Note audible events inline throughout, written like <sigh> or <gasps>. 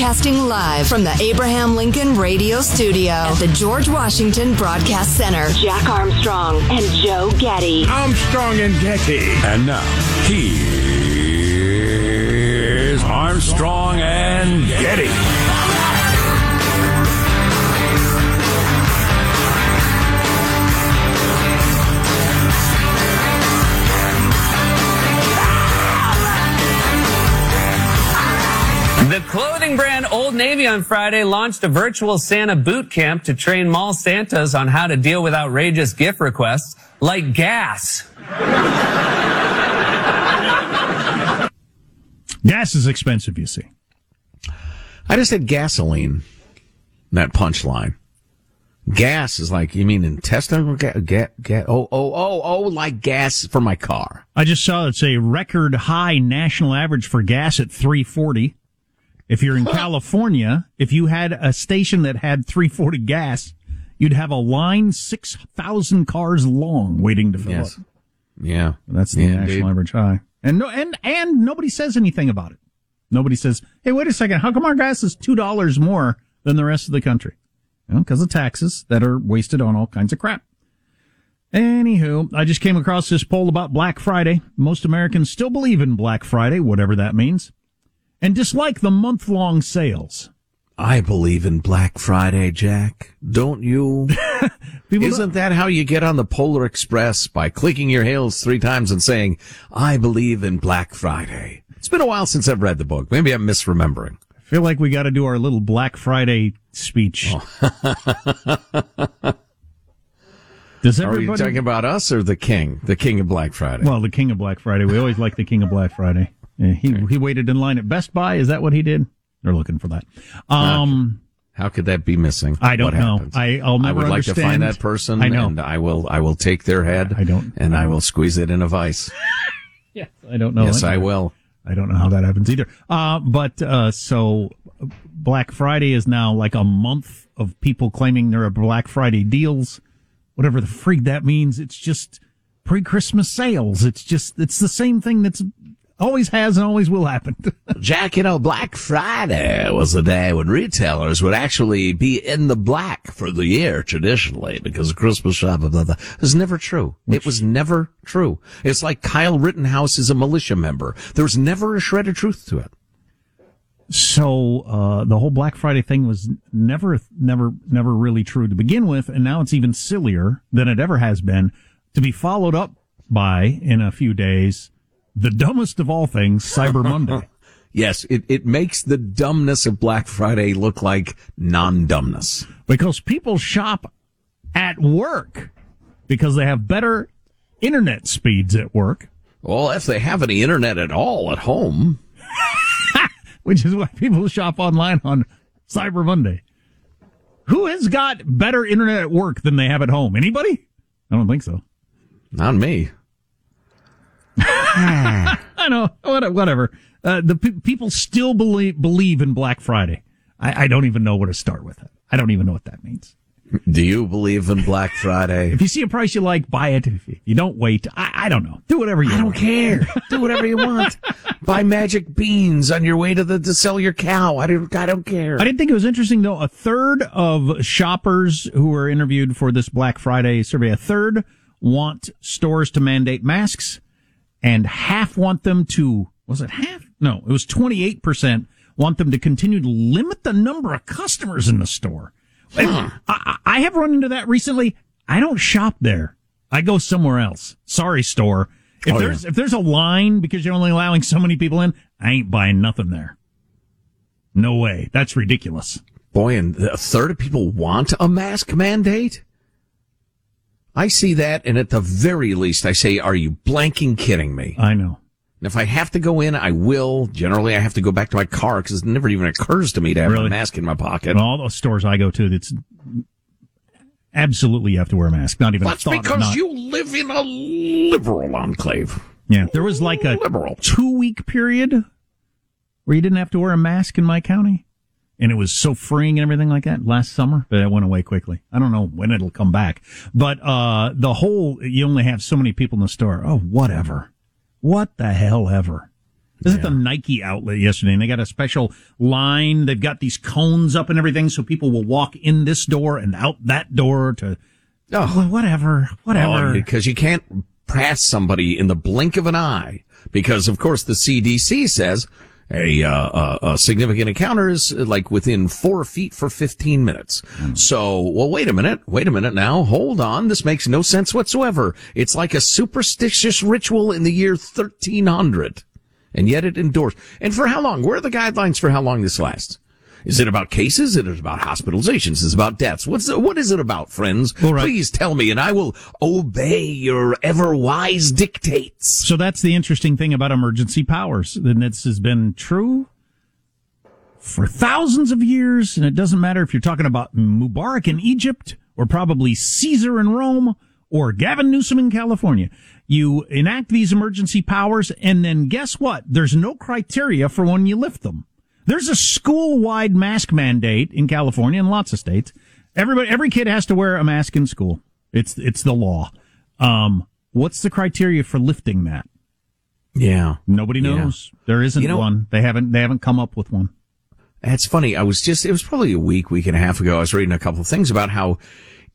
Broadcasting live from the Abraham Lincoln Radio Studio at the George Washington Broadcast Center. Jack Armstrong and Joe Getty. Armstrong and Getty. And now, here's Armstrong and Getty. The clothing brand Old Navy on Friday launched a virtual Santa boot camp to train mall Santas on how to deal with outrageous gift requests like gas. Gas is expensive, you see. I just said gasoline. That punchline. Gas is like you mean intestinal gas? Ga- ga- oh oh oh oh like gas for my car. I just saw it's a record high national average for gas at 340. If you're in California, if you had a station that had 340 gas, you'd have a line 6,000 cars long waiting to fill Yes. up. Yeah, That's the Yeah, national indeed. average high. And no, and, and nobody says anything about it. Nobody says, hey, wait a second. How come our gas is $2 more than the rest of the country? Because of taxes that are wasted on all kinds of crap. Anywho, I just came across this poll about Black Friday. Most Americans still believe in Black Friday, whatever that means, and dislike the month long sales. I believe in Black Friday, Jack. Don't you? <laughs> Isn't that how you get on the Polar Express by clicking your heels three times and saying, "I believe in Black Friday"? It's been a while since I've read the book. Maybe I'm misremembering. I feel like we got to do our little Black Friday speech. Oh. <laughs> Does everybody... Are you talking about us or the King, the King of Black Friday? Well, the King of Black Friday. We always like the King of Black Friday. Yeah, he he waited in line at Best Buy. Is that what he did? They're looking for that. Um, How could that be missing? I don't What know. happens? I- I'll I never would like to find that person. I know. and I will. I will take their head. I don't- and I will squeeze it in a vice. <laughs> yes, I don't know. yes, I will. I don't know how that happens either. Uh, but uh, so Black Friday is now like a month of people claiming there are Black Friday deals, whatever the freak that means. It's just pre-Christmas sales. It's just it's the same thing that's always has and always will happen. <laughs> Jack, you know, Black Friday was the day when retailers would actually be in the black for the year traditionally because Christmas shop, blah, blah, blah. It was never true. It was never true. It's like Kyle Rittenhouse is a militia member. There was never a shred of truth to it. so uh, the whole Black Friday thing was never, never, never really true to begin with, and now it's even sillier than it ever has been. To be followed up by in a few days, the dumbest of all things, Cyber Monday. <laughs> Yes, it, it makes the dumbness of Black Friday look like non-dumbness. because people shop at work because they have better internet speeds at work, Well, if they have any internet at all at home, <laughs> which is why people shop online on Cyber Monday. Who has got better internet at work than they have at home? Anybody? I don't think so. not me. <laughs> I know, whatever. Uh, the pe- people still believe believe in Black Friday. I, I don't even know where to start with it. I don't even know what that means. Do you believe in Black Friday? If you see a price you like, buy it. If you don't wait, I, I don't know. Do whatever you I don't care. Do whatever you want. <laughs> Buy magic beans on your way to the to sell your cow. I don't. I don't care. I didn't think it was interesting though. A third of shoppers who were interviewed for this Black Friday survey, a third want stores to mandate masks and half want them to, was it half? No, it was 28% want them to continue to limit the number of customers in the store. I, I- I have run into that recently. I don't shop there. I go somewhere else. Sorry, store. If Oh, there's, if there's a line because you're only allowing so many people in, I ain't buying nothing there. No way. That's ridiculous. Boy, and a third of people want a mask mandate. I see that, and at the very least, I say, "Are you blanking kidding me?" I know. And if I have to go in, I will. Generally, I have to go back to my car because it never even occurs to me to have Really? a mask in my pocket. In all the stores I go to, that's absolutely you have to wear a mask. Not even a That's thought of because you live in a liberal enclave. Yeah, there was like a Liberal. two week period where you didn't have to wear a mask in my county, and it was so freeing and everything like that last summer. But it went away quickly. I don't know when it'll come back, but uh the whole you only have so many people in the store. Oh, whatever. What the hell ever. Is it the Nike outlet yesterday? And they got a special line. They've got these cones up and everything, so people will walk in this door and out that door to. Oh, whatever, whatever. Oh, because you can't pass somebody in the blink of an eye. Because of course the CDC says a, uh, a significant encounter is like within four feet for 15 minutes. Mm. So, well, wait a minute. Wait a minute now. Hold on. This makes no sense whatsoever. It's like a superstitious ritual in the year 1300. And yet it endures. And for how long? Where are the guidelines for how long this lasts? Is it about cases? Is it about hospitalizations? Is it about deaths? What's the, what is it about, friends? Right. Please tell me, and I will obey your ever wise dictates. So that's the interesting thing about emergency powers, and this has been true for thousands of years. And it doesn't matter if you're talking about Mubarak in Egypt, or probably Caesar in Rome, or Gavin Newsom in California. You enact these emergency powers, and then guess what? There's no criteria for when you lift them. There's a school-wide mask mandate in California and lots of states. Everybody, every kid has to wear a mask in school. It's it's the law. Um, what's the criteria for lifting that? Yeah, nobody knows. Yeah. There isn't you know, one. They haven't they haven't come up with one. That's funny. I was just it was probably a week, week and a half ago. I was reading a couple of things about how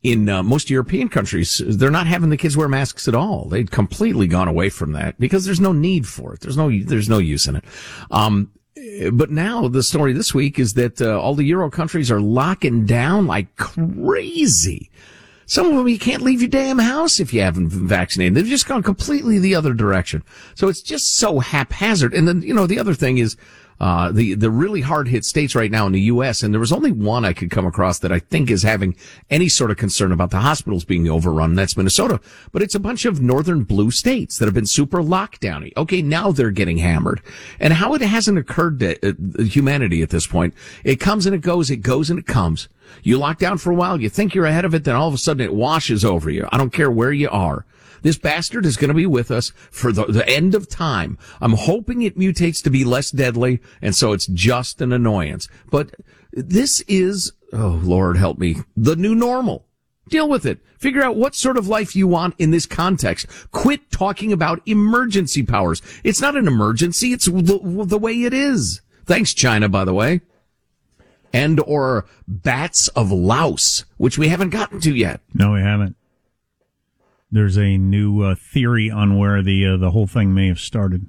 in uh, most European countries, they're not having the kids wear masks at all. They've completely gone away from that because there's no need for it. There's no, there's no use in it. Um, but now the story this week is that uh, all the Euro countries are locking down like crazy. Some of them you can't leave your damn house if you haven't been vaccinated. They've just gone completely the other direction. So it's just so haphazard. And then, you know, the other thing is, uh, the, the really hard hit states right now in the U.S. And there was only one I could come across that I think is having any sort of concern about the hospitals being overrun. And That's Minnesota. But it's a bunch of northern blue states that have been super lockdowny. Okay. Now they're getting hammered. And how it hasn't occurred to uh, humanity at this point. It comes and it goes. It goes and it comes. You lock down for a while. You think you're ahead of it. Then all of a sudden it washes over you. I don't care where you are. This bastard is going to be with us for the, the end of time. I'm hoping it mutates to be less deadly, and so it's just an annoyance. But this is, oh Lord help me, the new normal. Deal with it. Figure out what sort of life you want in this context. Quit talking about emergency powers. It's not an emergency. It's the, the way it is. Thanks, China, by the way. And or bats of Laos, which we haven't gotten to yet. No, we haven't there's a new uh, theory on where the uh, the whole thing may have started.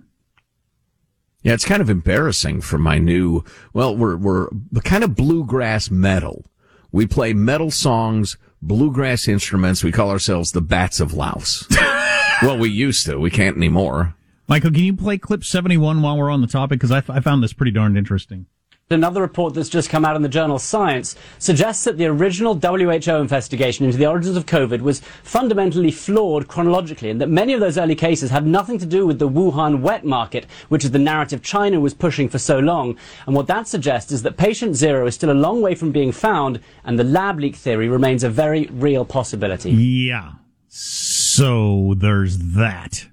Yeah, it's kind of embarrassing for my new. Well, we're we're kind of bluegrass metal. We play metal songs, bluegrass instruments. We call ourselves the Bats of Laos. <laughs> well, we used to. We can't anymore. Michael, can you play clip 71 while we're on the topic? Because I, f- I found this pretty darned interesting. Another report that's just come out in the journal Science suggests that the original WHO investigation into the origins of COVID was fundamentally flawed chronologically and that many of those early cases had nothing to do with the Wuhan wet market, which is the narrative China was pushing for so long. And what that suggests is that patient zero is still a long way from being found and the lab leak theory remains a very real possibility. Yeah. So there's that.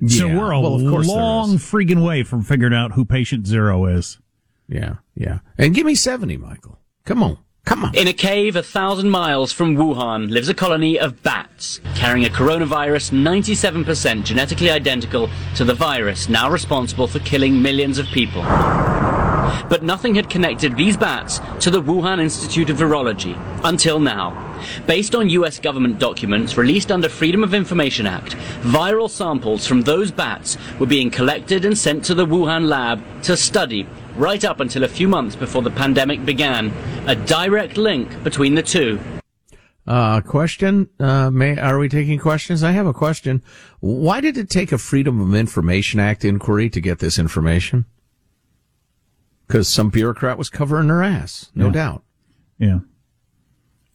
Yeah. So we're a well, long freaking way from figuring out who patient zero is. Yeah, yeah. And give me 70, Michael. Come on. Come on. In a cave a thousand miles from Wuhan lives a colony of bats carrying a coronavirus 97% genetically identical to the virus now responsible for killing millions of people. But nothing had connected these bats to the Wuhan Institute of Virology until now. Based on US government documents released under Freedom of Information Act, viral samples from those bats were being collected and sent to the Wuhan lab to study right up until a few months before the pandemic began. A direct link between the two. Uh, question, uh, may, are we taking questions? I have a question. Why did it take a Freedom of Information Act inquiry to get this information? Because some bureaucrat was covering her ass, no yeah. doubt. Yeah.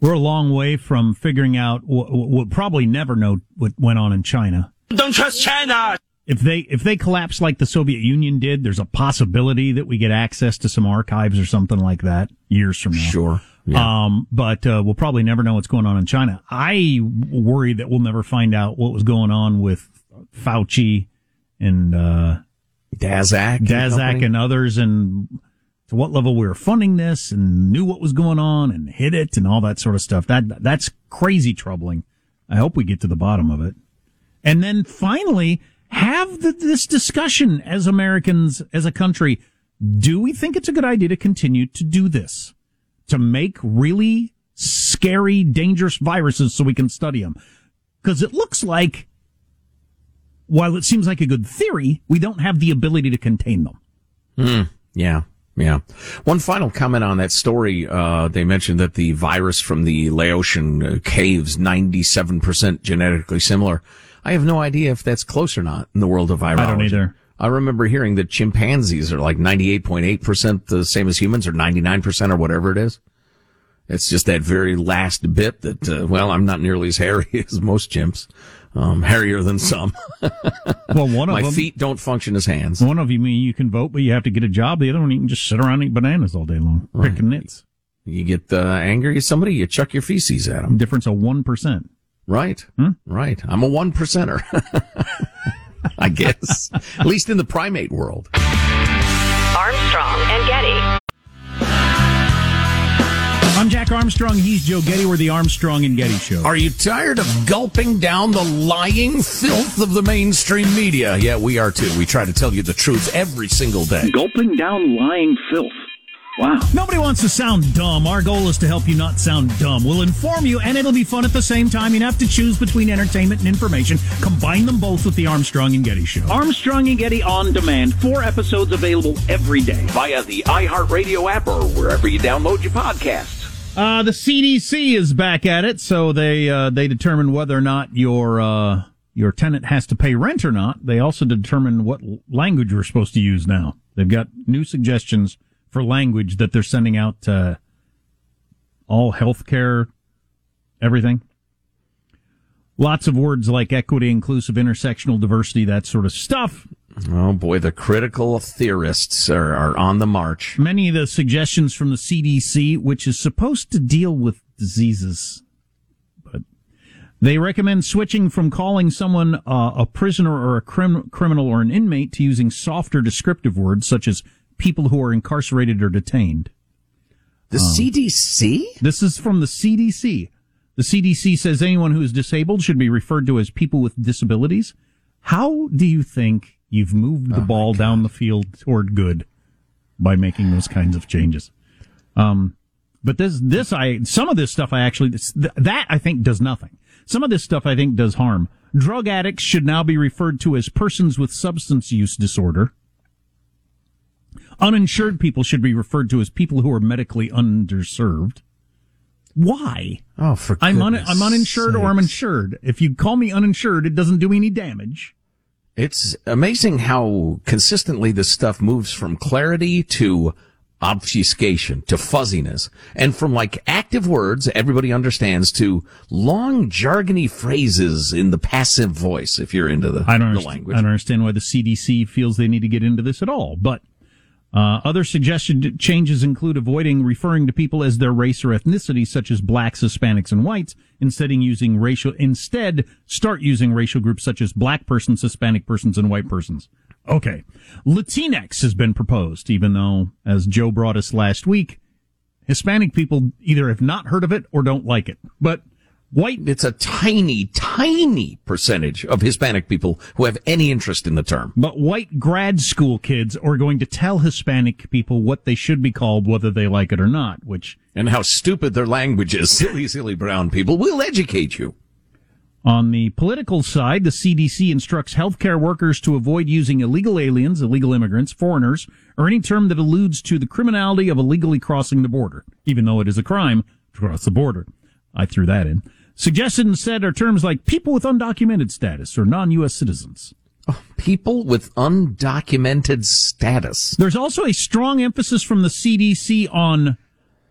We're a long way from figuring out what we'll probably never know what went on in China. Don't trust China! if they if they collapse like the Soviet Union did, there's a possibility that we get access to some archives or something like that years from now. Sure. Yeah. Um, but uh, we'll probably never know what's going on in China. I worry that we'll never find out what was going on with Fauci and uh, Daszak, Daszak and, and others, and to what level we were funding this, and knew what was going on, and hid it, and all that sort of stuff. That that's crazy troubling. I hope we get to the bottom of it. And then finally, have the, this discussion as Americans, as a country. Do we think it's a good idea to continue to do this? To make really scary, dangerous viruses so we can study them? Because it looks like, while it seems like a good theory, we don't have the ability to contain them. Mm, yeah. Yeah. One final comment on that story. Uh, they mentioned that the virus from the Laotian uh, caves, 97% genetically similar. I have no idea if that's close or not in the world of virology. I don't either. I remember hearing that chimpanzees are like 98.8% the same as humans or 99% or whatever it is. It's just that very last bit that, uh, well, I'm not nearly as hairy <laughs> as most chimps. Um, hairier than some. <laughs> well, one of my them, feet don't function as hands. One of you mean you can vote, but you have to get a job. The other one, you can just sit around and eat bananas all day long, right. picking nits. You get uh, angry at somebody, you chuck your feces at them. Difference of one percent. Right, hmm? right. I'm a one percenter. <laughs> I guess, at least in the primate world. Armstrong and Getty. I'm Jack Armstrong. He's Joe Getty. We're the Armstrong and Getty Show. Are you tired of gulping down the lying filth of the mainstream media? Yeah, we are too. We try to tell you the truth every single day. Gulping down lying filth. Wow. Nobody wants to sound dumb. Our goal is to help you not sound dumb. We'll inform you, and it'll be fun at the same time. You have to choose between entertainment and information. Combine them both with the Armstrong and Getty Show. Armstrong and Getty on demand. Four episodes available every day via the iHeartRadio app or wherever you download your podcasts. Uh, the CDC is back at it, so they uh, they determine whether or not your uh, your tenant has to pay rent or not. They also determine what language we're supposed to use now. They've got new suggestions for language that they're sending out to all healthcare, everything. Lots of words like equity, inclusive, intersectional diversity, that sort of stuff. Oh boy, the critical theorists are, are on the march. Many of the suggestions from the CDC, which is supposed to deal with diseases, but they recommend switching from calling someone uh, a prisoner or a crim- criminal or an inmate to using softer descriptive words such as people who are incarcerated or detained. The um, CDC? This is from the CDC. The CDC says anyone who is disabled should be referred to as people with disabilities. How do you think You've moved the oh ball down the field toward good by making those kinds of changes. Um, but this, this, I, some of this stuff I actually, this, that I think does nothing. Some of this stuff I think does harm. Drug addicts should now be referred to as persons with substance use disorder. Uninsured people should be referred to as people who are medically underserved. Why? Oh, for I'm, un, I'm uninsured sakes. or I'm insured. If you call me uninsured, it doesn't do me any damage. It's amazing how consistently this stuff moves from clarity to obfuscation to fuzziness and from like active words everybody understands to long jargony phrases in the passive voice if you're into the, I don't the language. I don't understand why the CDC feels they need to get into this at all, but uh, other suggested changes include avoiding referring to people as their race or ethnicity, such as blacks, Hispanics, and whites, instead using racial, instead start using racial groups such as black persons, Hispanic persons, and white persons. Okay. Latinx has been proposed, even though, as Joe brought us last week, Hispanic people either have not heard of it or don't like it. But White, it's a tiny, tiny percentage of Hispanic people who have any interest in the term. But white grad school kids are going to tell Hispanic people what they should be called, whether they like it or not, which. And how stupid their language is. <laughs> silly, silly brown people. We'll educate you. On the political side, the CDC instructs healthcare workers to avoid using illegal aliens, illegal immigrants, foreigners, or any term that alludes to the criminality of illegally crossing the border, even though it is a crime to cross the border. I threw that in. Suggested instead are terms like people with undocumented status or non-U.S. citizens. Oh, people with undocumented status. There's also a strong emphasis from the CDC on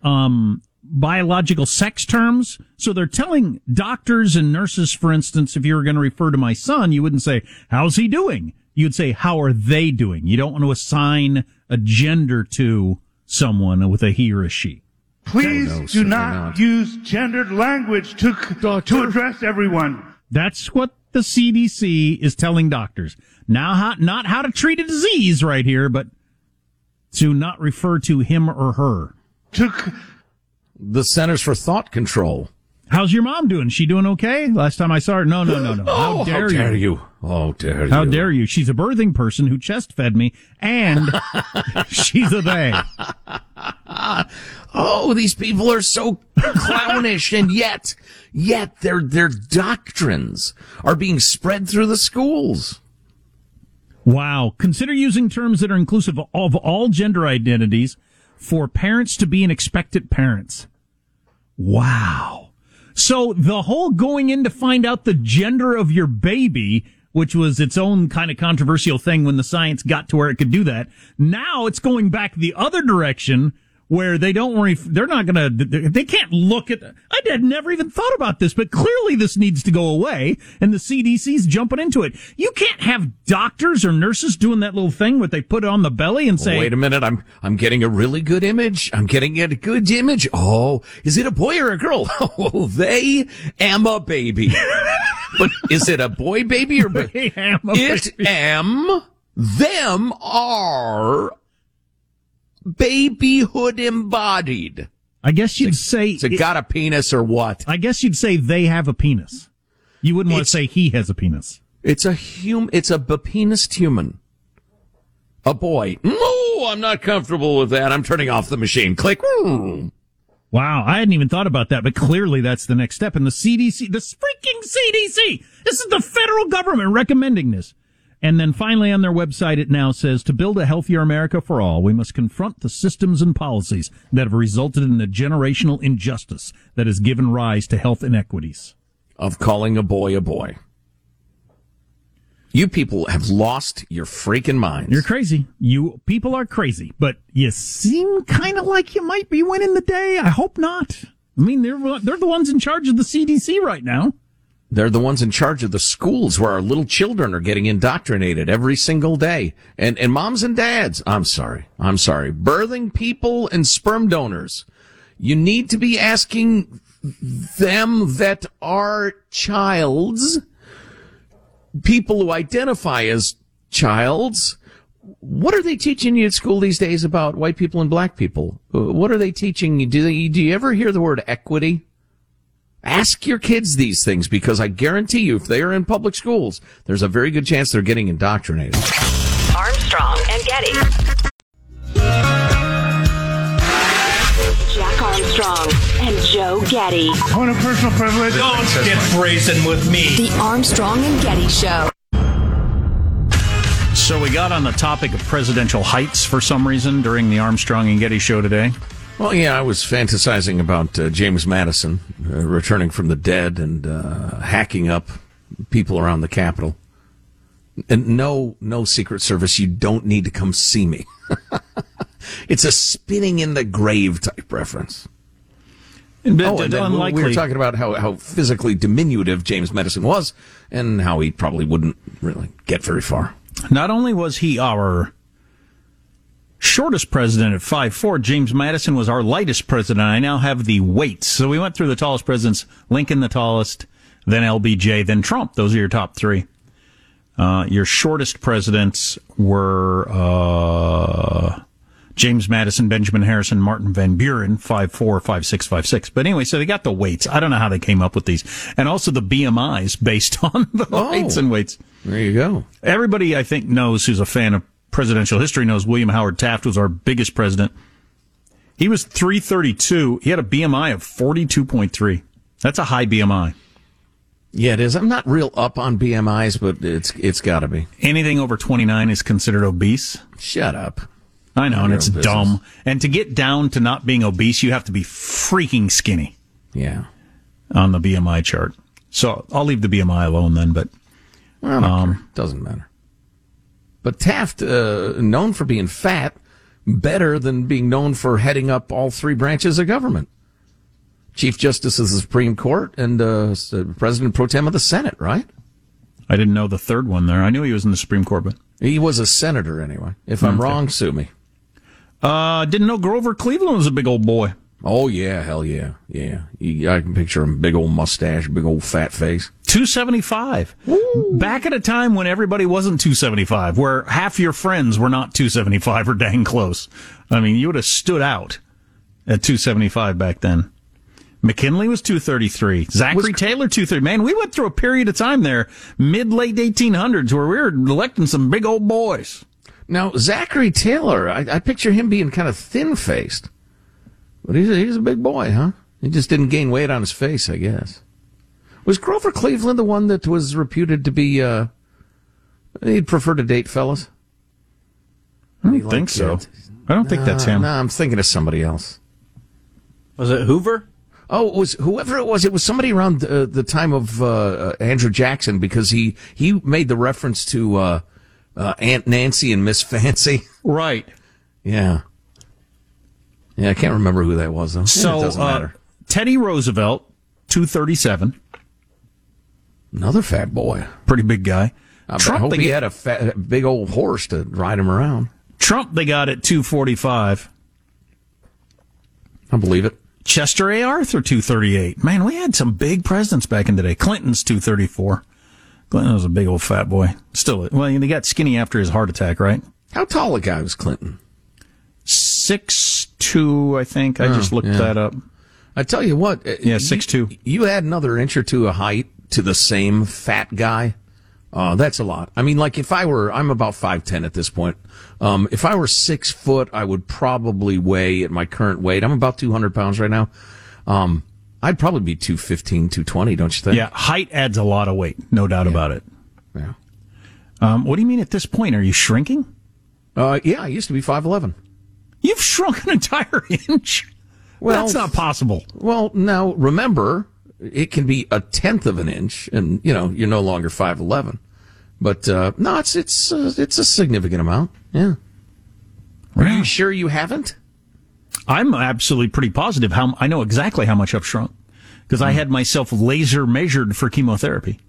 um, biological sex terms. So they're telling doctors and nurses, for instance, if you were going to refer to my son, you wouldn't say, how's he doing? You'd say, how are they doing? You don't want to assign a gender to someone with a he or a she. Please no, do not, not, use gendered language to, to address everyone. That's what the CDC is telling doctors. Now, how, not how to treat a disease right here, but to not refer to him or her. To, the Centers for Thought Control How's your mom doing? She doing okay? Last time I saw her, no, no, no, no. <gasps> Oh, how oh, dare, how dare you? Oh, dare you? How dare you? She's a birthing person who chest fed me, and <laughs> she's a they. <laughs> Oh, these people are so clownish, and yet, yet their their doctrines are being spread through the schools. Wow. Consider using terms that are inclusive of all gender identities for parents to be an expectant parents. Wow. So the whole going in to find out the gender of your baby, which was its own kind of controversial thing when the science got to where it could do that. Now it's going back the other direction where they don't worry, they're not gonna, they can't look at, I had never even thought about this, but clearly this needs to go away and the CDC's jumping into it. You can't have doctors or nurses doing that little thing where they put it on the belly and say, Wait a minute, I'm I'm getting a really good image. I'm getting a good image. Oh, is it a boy or a girl? <laughs> Oh, they am a baby. <laughs> but is it a boy baby or baby? They am a it am them are babyhood embodied. I guess you'd say, Is it got a penis or what? I guess you'd say they have a penis. You wouldn't want to say he has a penis. It's a hum. It's a bepenised human. A boy. No, I'm not comfortable with that. I'm turning off the machine. Click. Wow, I hadn't even thought about that, but clearly that's the next step. And the CDC, the freaking CDC, this is the federal government recommending this. And then finally on their website, it now says to build a healthier America for all, we must confront the systems and policies that have resulted in the generational injustice that has given rise to health inequities. Of calling a boy a boy. You people have lost your freaking minds. You're crazy. You people are crazy, but you seem kind of like you might be winning the day. I hope not. I mean, they're they're the ones in charge of the CDC right now. They're the ones in charge of the schools where our little children are getting indoctrinated every single day. And, and moms and dads, I'm sorry, I'm sorry, birthing people and sperm donors. You need to be asking them that are childs, people who identify as childs, what are they teaching you at school these days about white people and black people? Uh, What are they teaching you? Do, they, do you ever hear the word equity? Ask your kids these things because I guarantee you, if they are in public schools, there's a very good chance they're getting indoctrinated. Armstrong and Getty. Jack Armstrong and Joe Getty. Point of personal privilege. Don't get brazen with me. The Armstrong and Getty Show. So we got on the topic of presidential heights for some reason during the Armstrong and Getty show today. Well, yeah, I was fantasizing about uh, James Madison uh, returning from the dead and uh, hacking up people around the Capitol. And no, no Secret Service, you don't need to come see me. <laughs> it's a spinning in the grave type reference. And, Oh, and then unlikely. we were talking about how, how physically diminutive James Madison was and how he probably wouldn't really get very far. Not only was he our shortest president at 5'4, James Madison was our lightest president. I now have the weights. So we went through the tallest presidents Lincoln, the tallest, then LBJ, then Trump. Those are your top three. Uh, your shortest presidents were uh, James Madison, Benjamin Harrison, Martin Van Buren, 5'4, 5'6, 5'6. But anyway, so they got the weights. I don't know how they came up with these. And also the BMIs based <laughs> on the Oh. heights and weights. There you go. Everybody, I think, knows who's a fan of presidential history knows William Howard Taft was our biggest president. He was 332. He had a BMI of 42.3. That's a high BMI. Yeah, it is. I'm not real up on BMIs, but it's it's got to be. Anything over 29 is considered obese. Shut up. I know, and it's dumb. And to get down to not being obese, you have to be freaking skinny Yeah. on the BMI chart. So I'll leave the BMI alone then, but don't care. Um, Doesn't matter. But Taft, uh, known for being fat, better than being known for heading up all three branches of government. Chief Justice of the Supreme Court and uh, President pro tem of the Senate, right? I didn't know the third one there. I knew he was in the Supreme Court, but He was a senator anyway. If I'm wrong, sue me. uh, didn't know Grover Cleveland was a big old boy. Oh yeah, hell yeah, yeah. I can picture him, big old mustache, big old fat face. 275. Back at a time when everybody wasn't 275, where half your friends were not 275 or dang close. I mean, you would have stood out at 275 back then. McKinley was 233. Zachary Was- Taylor 230. Man, we went through a period of time there, mid late 1800s, where we were electing some big old boys. Now, Zachary Taylor, I, I picture him being kind of thin faced. But he's a, he's a big boy, huh? He just didn't gain weight on his face, I guess. Was Grover Cleveland the one that was reputed to be, uh, he'd prefer to date fellas? I don't think so. it. I don't think that's him. No, I'm thinking of somebody else. Was it Hoover? Oh, it was whoever it was. It was somebody around uh, the time of uh, uh, Andrew Jackson because he he made the reference to uh, uh, Aunt Nancy and Miss Fancy. <laughs> Right. Yeah, yeah. I can't remember who that was though. So, it doesn't uh, matter. Teddy Roosevelt, 237. Another fat boy. Pretty big guy. I, bet- I Trump, hope they he get- had a fat, big old horse to ride him around. Trump, they got at 245. I believe it. Chester A. Arthur, 238. Man, we had some big presidents back in the day. Clinton's 234. Clinton was a big old fat boy. Still, well, he got skinny after his heart attack, right? How tall a guy was Clinton? Six two, I think. I just looked yeah. that up. I tell you what. uh, Yeah, you- 6'2". You add another inch or two of height to the same fat guy. Uh, that's a lot. I mean, like if I were, I'm about 5'10 at this point. Um, if I were six foot, I would probably weigh at my current weight. I'm about 200 pounds right now. Um, I'd probably be 215, 220, don't you think? Yeah, height adds a lot of weight, no doubt about it. Yeah. Um, what do you mean at this point? Are you shrinking? Uh, yeah, I used to be 5'11. You've <laughs> shrunk an entire inch. Well, That's not possible. Well, now remember, it can be a tenth of an inch, and you know you're no longer five eleven. But uh, no, it's it's uh, it's a significant amount. Yeah. Are you sure you haven't? I'm absolutely pretty positive. How I know exactly how much I've shrunk because I had myself laser measured for chemotherapy.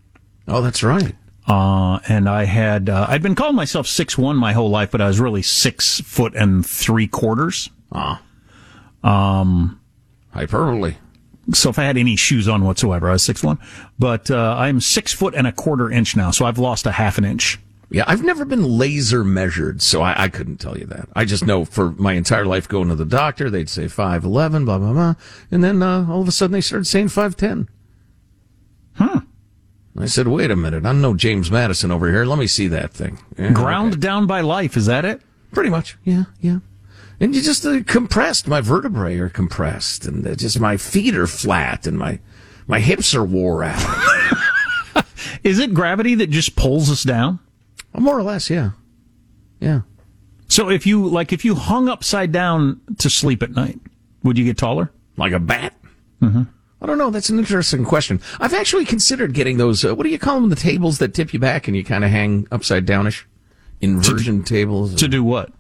Oh, that's right. Uh, and I had, uh, I'd been calling myself six one my whole life, but I was really six foot and three quarters. Ah, Um, hyperbole. So if I had any shoes on whatsoever, I was six one. But uh, I'm six foot and a quarter inch now, so I've lost a half an inch. Yeah, I've never been laser measured, so I, I couldn't tell you that. I just know for my entire life going to the doctor, they'd say five eleven, blah blah blah, and then uh, all of a sudden they started saying five ten. Huh. I said, wait a minute, I'm no James Madison over here. Let me see that thing. Yeah, Ground okay. down by life, is that it? Pretty much. Yeah, yeah. And you just uh, compressed. My vertebrae are compressed, and uh, just my feet are flat, and my my hips are wore out. <laughs> Is it gravity that just pulls us down? More or less, yeah, yeah. So if you like, if you hung upside down to sleep at night, would you get taller? Like a bat. Mm-hmm. I don't know. That's an interesting question. I've actually considered getting those. Uh, what do you call them? The tables that tip you back and you kind of hang upside downish. Inversion tables. To do what?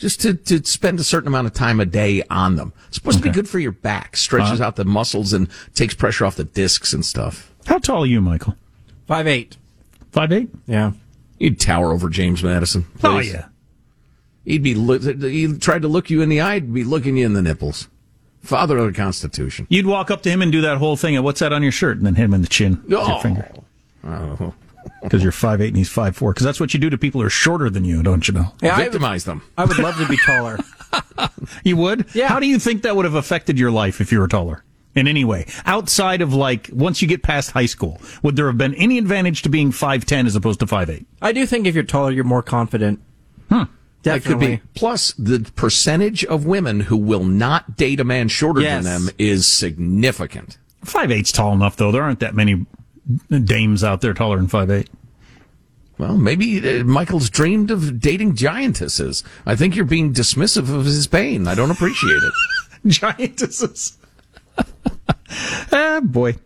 Just to, to spend a certain amount of time a day on them. It's supposed to be good for your back, stretches Uh-huh. out the muscles and takes pressure off the discs and stuff. How tall are you, Michael? Five eight. Five eight. Yeah. You'd tower over James Madison. Oh yeah. He'd be, he tried to look you in the eye, he'd be looking you in the nipples. Father of the Constitution. You'd walk up to him and do that whole thing of what's that on your shirt, and then hit him in the chin with your Oh. finger Oh. Because you're five eight and he's five four. Because that's what you do to people who are shorter than you, don't you know? Yeah, I would, Victimize them. I would love to be taller. <laughs> You would? Yeah. How do you think that would have affected your life if you were taller? In any way, outside of like once you get past high school, would there have been any advantage to being five ten as opposed to five eight? I do think if you're taller, you're more confident. Hmm. That could Definitely. be. Plus, the percentage of women who will not date a man shorter Yes. than them is significant. Five eight's tall enough though. There aren't that many dames out there taller than five eight. Well, maybe uh, Michael's dreamed of dating giantesses. I think you're being dismissive of his pain. I don't appreciate it. <laughs> giantesses. <laughs> ah, boy.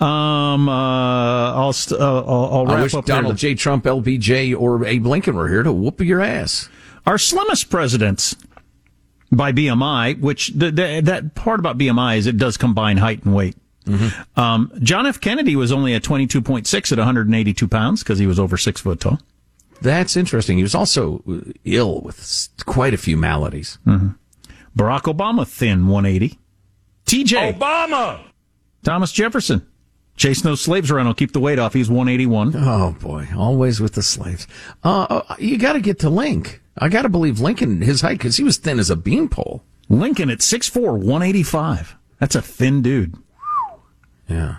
Um, uh, I'll, st- uh, I'll, I'll wrap I wish up here. Donald J. Trump, LBJ, or Abe Lincoln were here to whoop your ass. Our slimmest presidents by BMI, which the, the, that part about BMI is it does combine height and weight. Um, John F. Kennedy was only at 22.6 at 182 pounds because he was over six foot tall. That's interesting. He was also uh, ill with quite a few maladies. Barack Obama, thin 180. TJ. Obama! Thomas Jefferson. Chase those slaves around I'll keep the weight off. He's 181. Oh boy, always with the slaves. Uh, uh, you got to get to Link. I got to believe Lincoln his height because he was thin as a beanpole. Lincoln at 6'4, 185. That's a thin dude. Yeah.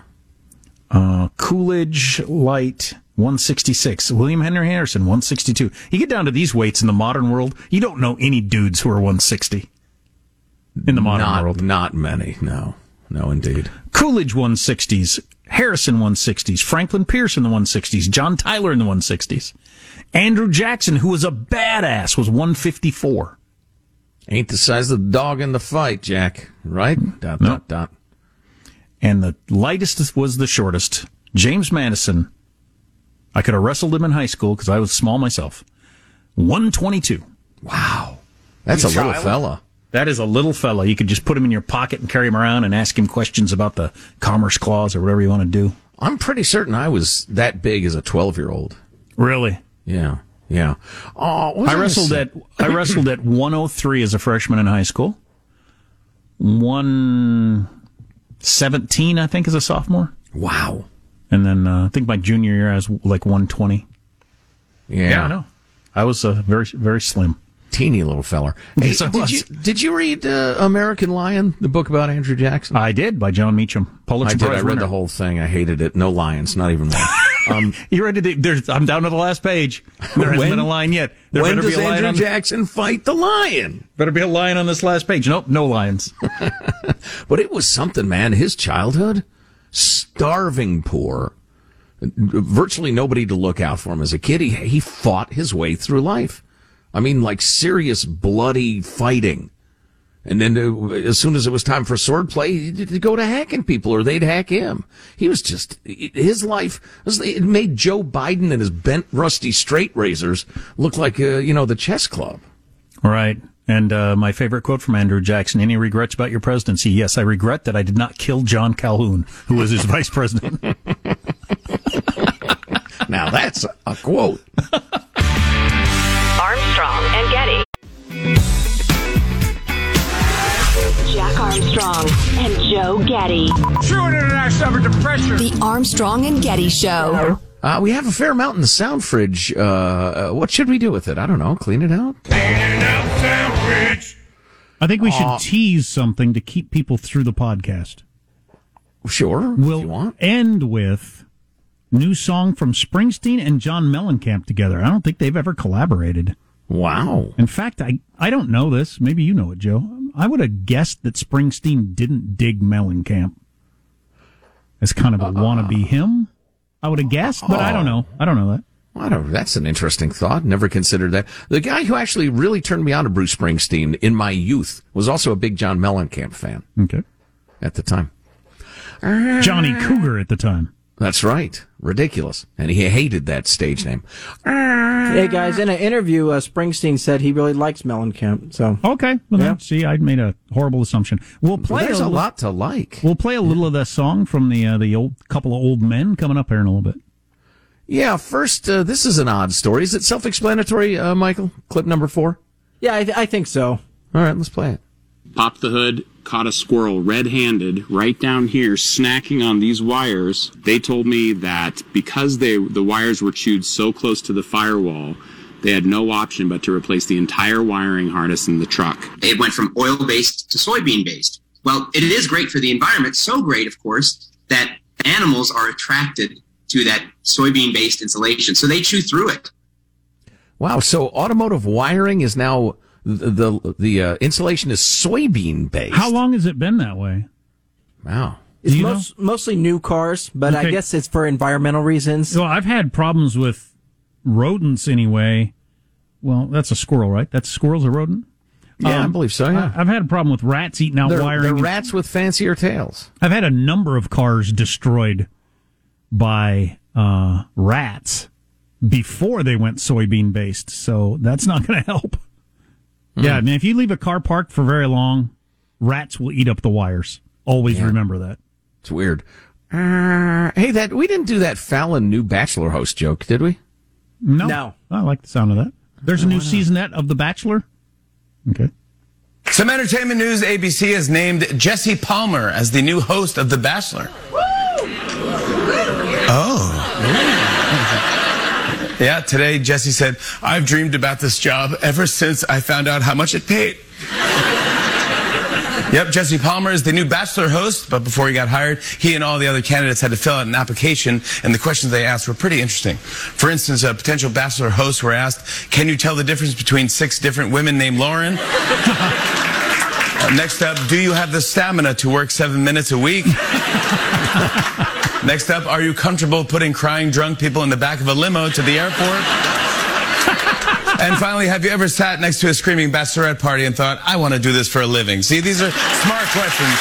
Uh, Coolidge Light 166. William Henry Harrison 162. You get down to these weights in the modern world, you don't know any dudes who are 160 in the modern not, world. Not many. No. No, indeed. Coolidge 160s, Harrison 160s, Franklin Pierce in the 160s, John Tyler in the 160s. Andrew Jackson, who was a badass, was 154. Ain't the size of the dog in the fight, Jack. Right? Dot, No. dot, dot. And the lightest was the shortest. James Madison. I could have wrestled him in high school because I was small myself. 122. Wow. That's a little fella. That is a little fella. You could just put him in your pocket and carry him around and ask him questions about the Commerce Clause or whatever you want to do. I'm pretty certain I was that big as a 12 year old. Really? Yeah. Yeah. Oh, I wrestled say? at I wrestled at 103 as a freshman in high school. 117, I think, as a sophomore. Wow. And then uh, I think my junior year I was like 120. Yeah. I know. I was uh, very very slim. Teeny little feller. <laughs> Hey, Yes, did you did you read uh, American Lion, the book about Andrew Jackson? I did by Jon Meacham. Pulitzer I did. Prize I read winner. the whole thing. I hated it. No lions, not even one. <laughs> Um, You ready to? There's, I'm down to the last page. There hasn't When- been a line yet. There when does be a Andrew on, Jackson fight the lion? Better be a lion on this last page. Nope, no lions. <laughs> But it was something, man. His childhood, starving poor, virtually nobody to look out for him as a kid. He he fought his way through life. I mean, like serious bloody fighting. And then uh, as soon as it was time for swordplay, he'd go to hacking people or they'd hack him. He was just, his life, it made Joe Biden and his bent rusty straight razors look like, uh, you know, the chess club. Right. And uh, my favorite quote from Andrew Jackson: "Any regrets about your presidency? Yes, I regret that I did not kill John Calhoun, who was his <laughs> vice president." <laughs> Now that's a quote. <laughs> Armstrong and Getty. Jack Armstrong and Joe Getty. The Armstrong and Getty Show. Uh, we have a fair amount in the sound fridge. Uh, uh, what should we do with it? I don't know. Clean it out? I think we should tease something to keep people through the podcast. Sure. We'll you want. end with new song from Springsteen and John Mellencamp together. I don't think they've ever collaborated. Wow. In fact, I I don't know this. Maybe you know it, Joe. I would have guessed that Springsteen didn't dig Mellencamp as kind of a uh-uh. wannabe him. I would have guessed, but I don't uh-huh. know. I don't know that. I don't, that's an interesting thought. Never considered that. The guy who actually really turned me on to Bruce Springsteen in my youth was also a big John Mellencamp fan Okay. at the time. Johnny Cougar at the time. That's right. Ridiculous. And he hated that stage name. Hey guys, in an interview, uh, Springsteen said he really likes Mellencamp. So Okay. Well, Yeah. then, see, I made a horrible assumption. We'll Well, play there's a li- lot to like. We'll play a little of that song from the uh, the old couple of old men coming up here in a little bit. Yeah, first, uh, this is an odd story. Is it self-explanatory, uh, Michael? Clip number four? yeah, I, th- I think so. All right, let's play it. Pop the hood, caught a squirrel red-handed right down here snacking on these wires. They told me that because they the wires were chewed so close to the firewall, they had no option but to replace the entire wiring harness in the truck. It went from oil based to soybean based. Well, it is great for the environment, so great, of course, that animals are attracted to that soybean based insulation. So they chew through it. Wow. So automotive wiring is now the the, the uh, insulation is soybean based. How long has it been that way? Wow. It's Do you know? most, mostly new cars, but I guess it's for environmental reasons. Well, I've had problems with rodents anyway. Well, that's a squirrel, right? That's squirrel's a rodent. Yeah, I Um, believe so. Yeah. I- I've had a problem with rats eating out They're, wiring. they're rats with fancier tails. I've had a number of cars destroyed by uh, rats before they went soybean based, so that's not going <laughs> to help. Yeah, I mean, if you leave a car parked for very long, rats will eat up the wires. Always remember that. It's weird. Uh, hey, that we didn't do that Fallon new Bachelor host joke, did we? No, No. I like the sound of that. There's a new seasonette of The Bachelor. Okay. Some entertainment news ABC has named Jesse Palmer as the new host of The Bachelor. Woo! Oh. Yeah, today Jesse said, I've dreamed about this job ever since I found out how much it paid. <laughs> Yep, Jesse Palmer is the new Bachelor host, but before he got hired, he and all the other candidates had to fill out an application, and the questions they asked were pretty interesting. For instance, a potential Bachelor host were asked, Can you tell the difference between six different women named Lauren? Uh, <laughs> next up, do you have the stamina to work seven minutes a week? <laughs> Next up, are you comfortable putting crying drunk people in the back of a limo to the airport? <laughs> and finally, have you ever sat next to a screaming bachelorette party and thought, I want to do this for a living? See, these are smart questions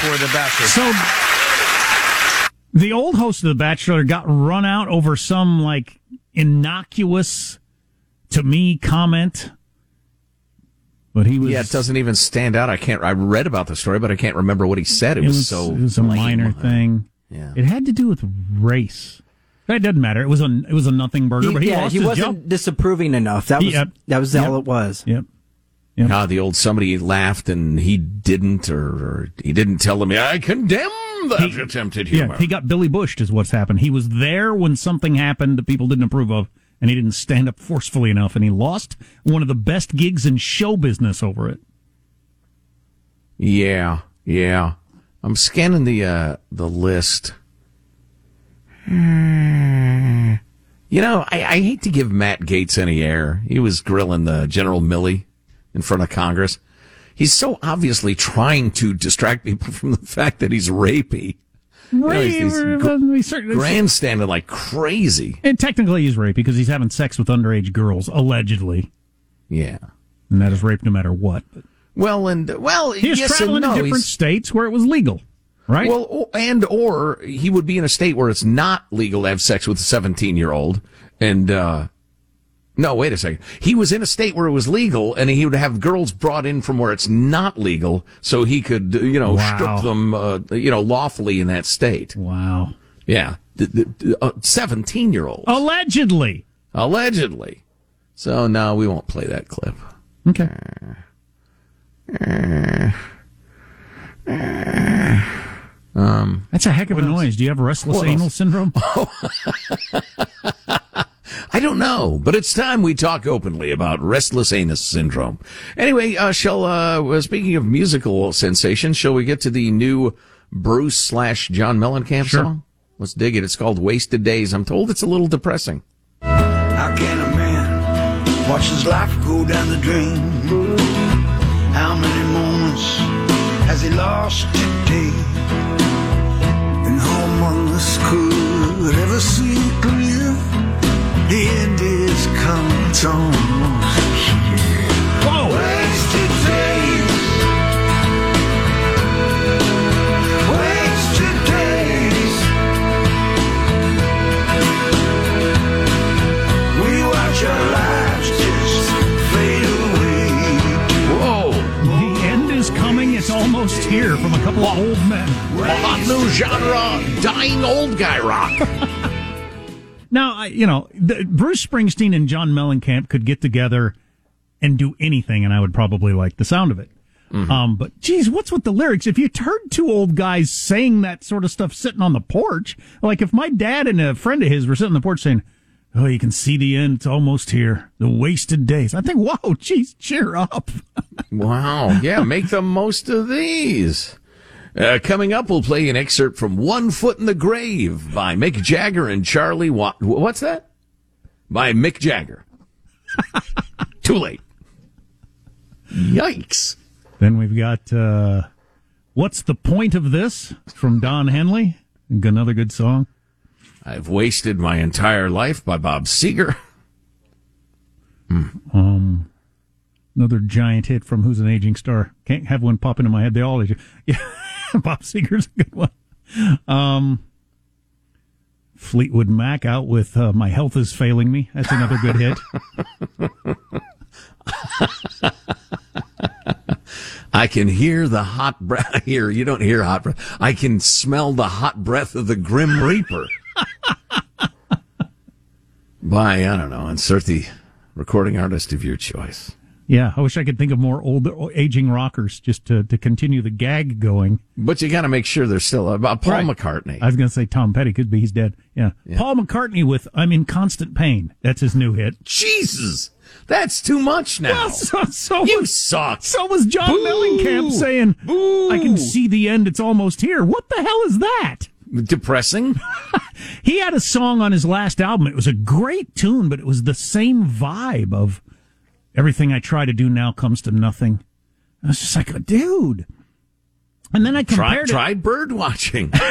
for the bachelor. So the old host of The Bachelor got run out over some like innocuous to me comment. But he was Yeah, it doesn't even stand out. I can't. I read about the story, but I can't remember what he said. It, was, so. it was a lame. minor thing. Yeah. It had to do with race. That doesn't matter. It was a it was a nothing burger, He- but he yeah, lost he his wasn't job. disapproving enough. That was Yep. that was Yep. all it was. Yep. Ah, the old somebody laughed and he didn't, or, or he didn't tell them. I condemn that attempted humor. Yeah, he got Billy Bushed is what's happened. He was there when something happened that people didn't approve of, and he didn't stand up forcefully enough, and he lost one of the best gigs in show business over it. Yeah, yeah. I'm scanning the uh, the list. Hmm. You know, I, I hate to give Matt Gaetz any air. He was grilling the General Milley in front of Congress. He's so obviously trying to distract people <laughs> from the fact that he's rapey. You know, he's- he's gr- We certainly- grandstanding like crazy. And technically, he's rape because he's having sex with underage girls, allegedly. Yeah. And that is rape no matter what. But Well, and well, he was yes traveling and no. to different He's- states where it was legal, right? Well, and or he would be in a state where it's not legal to have sex with a 17 year old. And, uh, no, wait a second. He was in a state where it was legal and he would have girls brought in from where it's not legal so he could, uh, you know, Wow. strip them, uh, you know, lawfully in that state. Wow. Yeah. Uh, 17 year old. Allegedly. Allegedly. So, no, we won't play that clip. Okay. Um, That's a heck of a noise. Do you have restless What anal else? syndrome? <laughs> I don't know, but it's time we talk openly about restless anus syndrome. Anyway, uh, shall, uh, speaking of musical sensations, shall we get to the new Bruce slash John Mellencamp Sure. song? Let's dig it. It's called Wasted Days. I'm told it's a little depressing. How can a man watch his life go down the drain? How many moments has he lost today? And how months could ever see clear? The end is coming, it's here from a couple of old men. Hot new genre, dying old guy rock. <laughs> Now, I, you know, the, Bruce Springsteen and John Mellencamp could get together and do anything, and I would probably like the sound of it. Um, but geez, what's with the lyrics? If you heard two old guys saying that sort of stuff sitting on the porch, like if my dad and a friend of his were sitting on the porch saying, "Oh, you can see the end; it's almost here. The wasted days." I think, "Wow, geez, cheer up." <laughs> Wow. Yeah, make the most of these. Uh, coming up, we'll play an excerpt from One Foot in the Grave by Mick Jagger and Charlie Wa- What's that? By Mick Jagger. <laughs> Too late. Yikes. Then we've got uh, "What's the point of this?" from Don Henley. Another good song. I've wasted my entire life by Bob Seger. Um, another giant hit from Who's an Aging Star. Can't have one pop into my head. They all age. <laughs> Yeah, Bob Seger's a good one. Um, Fleetwood Mac out with uh, My Health is Failing Me. That's another good hit. I can hear the hot breath. <laughs> Here, you don't hear hot breath. I can smell the hot breath of the Grim Reaper. By, I don't know, insert the recording artist of your choice. Yeah, I wish I could think of more old aging rockers just to, to continue the gag going. But you got to make sure they're still about Paul Right. McCartney. I was going to say Tom Petty could be he's dead. Yeah. Paul McCartney with "I'm in Constant Pain." That's his new hit. Jesus, that's too much now. Well, so, so you was, suck. So was John Boo. Mellencamp saying, "I can see the end. It's almost here." What the hell is that? Depressing. <laughs> He had a song on his last album. It was a great tune, but it was the same vibe of everything I try to do now comes to nothing. I was just like, dude. And then I Try, compared it. tried bird watching. <laughs>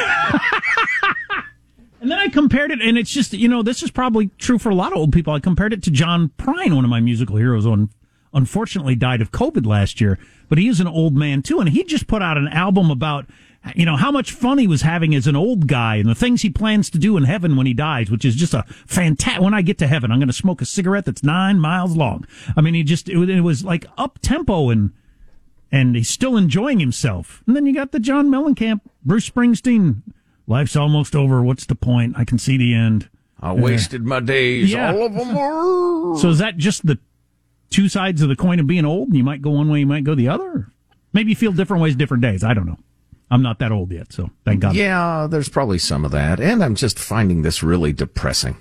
And then I compared it, and it's just, you know, this is probably true for a lot of old people. I compared it to John Prine, one of my musical heroes, on unfortunately died of COVID last year, but he is an old man too, and he just put out an album about, you know, how much fun he was having as an old guy and the things he plans to do in heaven when he dies, which is just a fantastic. When I get to heaven, I'm going to smoke a cigarette that's nine miles long. I mean, he just, it was, it was like up tempo and, and he's still enjoying himself. And then you got the John Mellencamp, Bruce Springsteen. Life's almost over. What's the point? I can see the end. I wasted my days. Yeah. All of them were. <laughs> So is that just the two sides of the coin of being old? You might go one way, you might go the other. Maybe you feel different ways, different days. I don't know. I'm not that old yet, so thank God. Yeah, there's probably some of that. And I'm just finding this really depressing.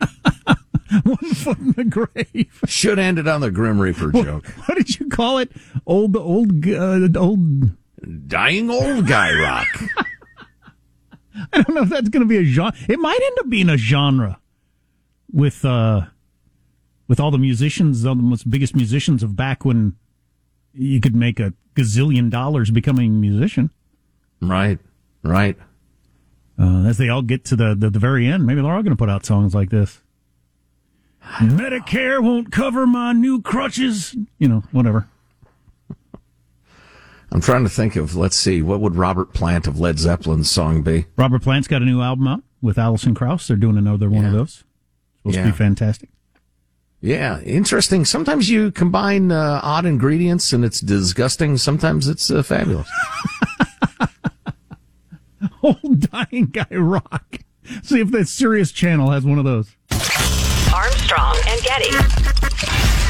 <laughs> one foot in the grave. Should end it on the Grim Reaper joke. What did you call it? Old, old, uh, old. Dying old guy rock. <laughs> I don't know if that's going to be a genre. It might end up being a genre with uh, with all the musicians, all the most biggest musicians of back when you could make a gazillion dollars becoming a musician. Right, right. Uh, as they all get to the, the, the very end, maybe they're all going to put out songs like this. Medicare won't cover my new crutches. You know, whatever. I'm trying to think of, let's see, what would Robert Plant of Led Zeppelin's song be? Robert Plant's got a new album out with Alison Krauss. They're doing another one of those. Supposed to be fantastic. Yeah, interesting. Sometimes you combine uh, odd ingredients and it's disgusting. Sometimes it's uh, fabulous. <laughs> Old dying guy rock. See if that Sirius channel has one of those. Armstrong and Getty.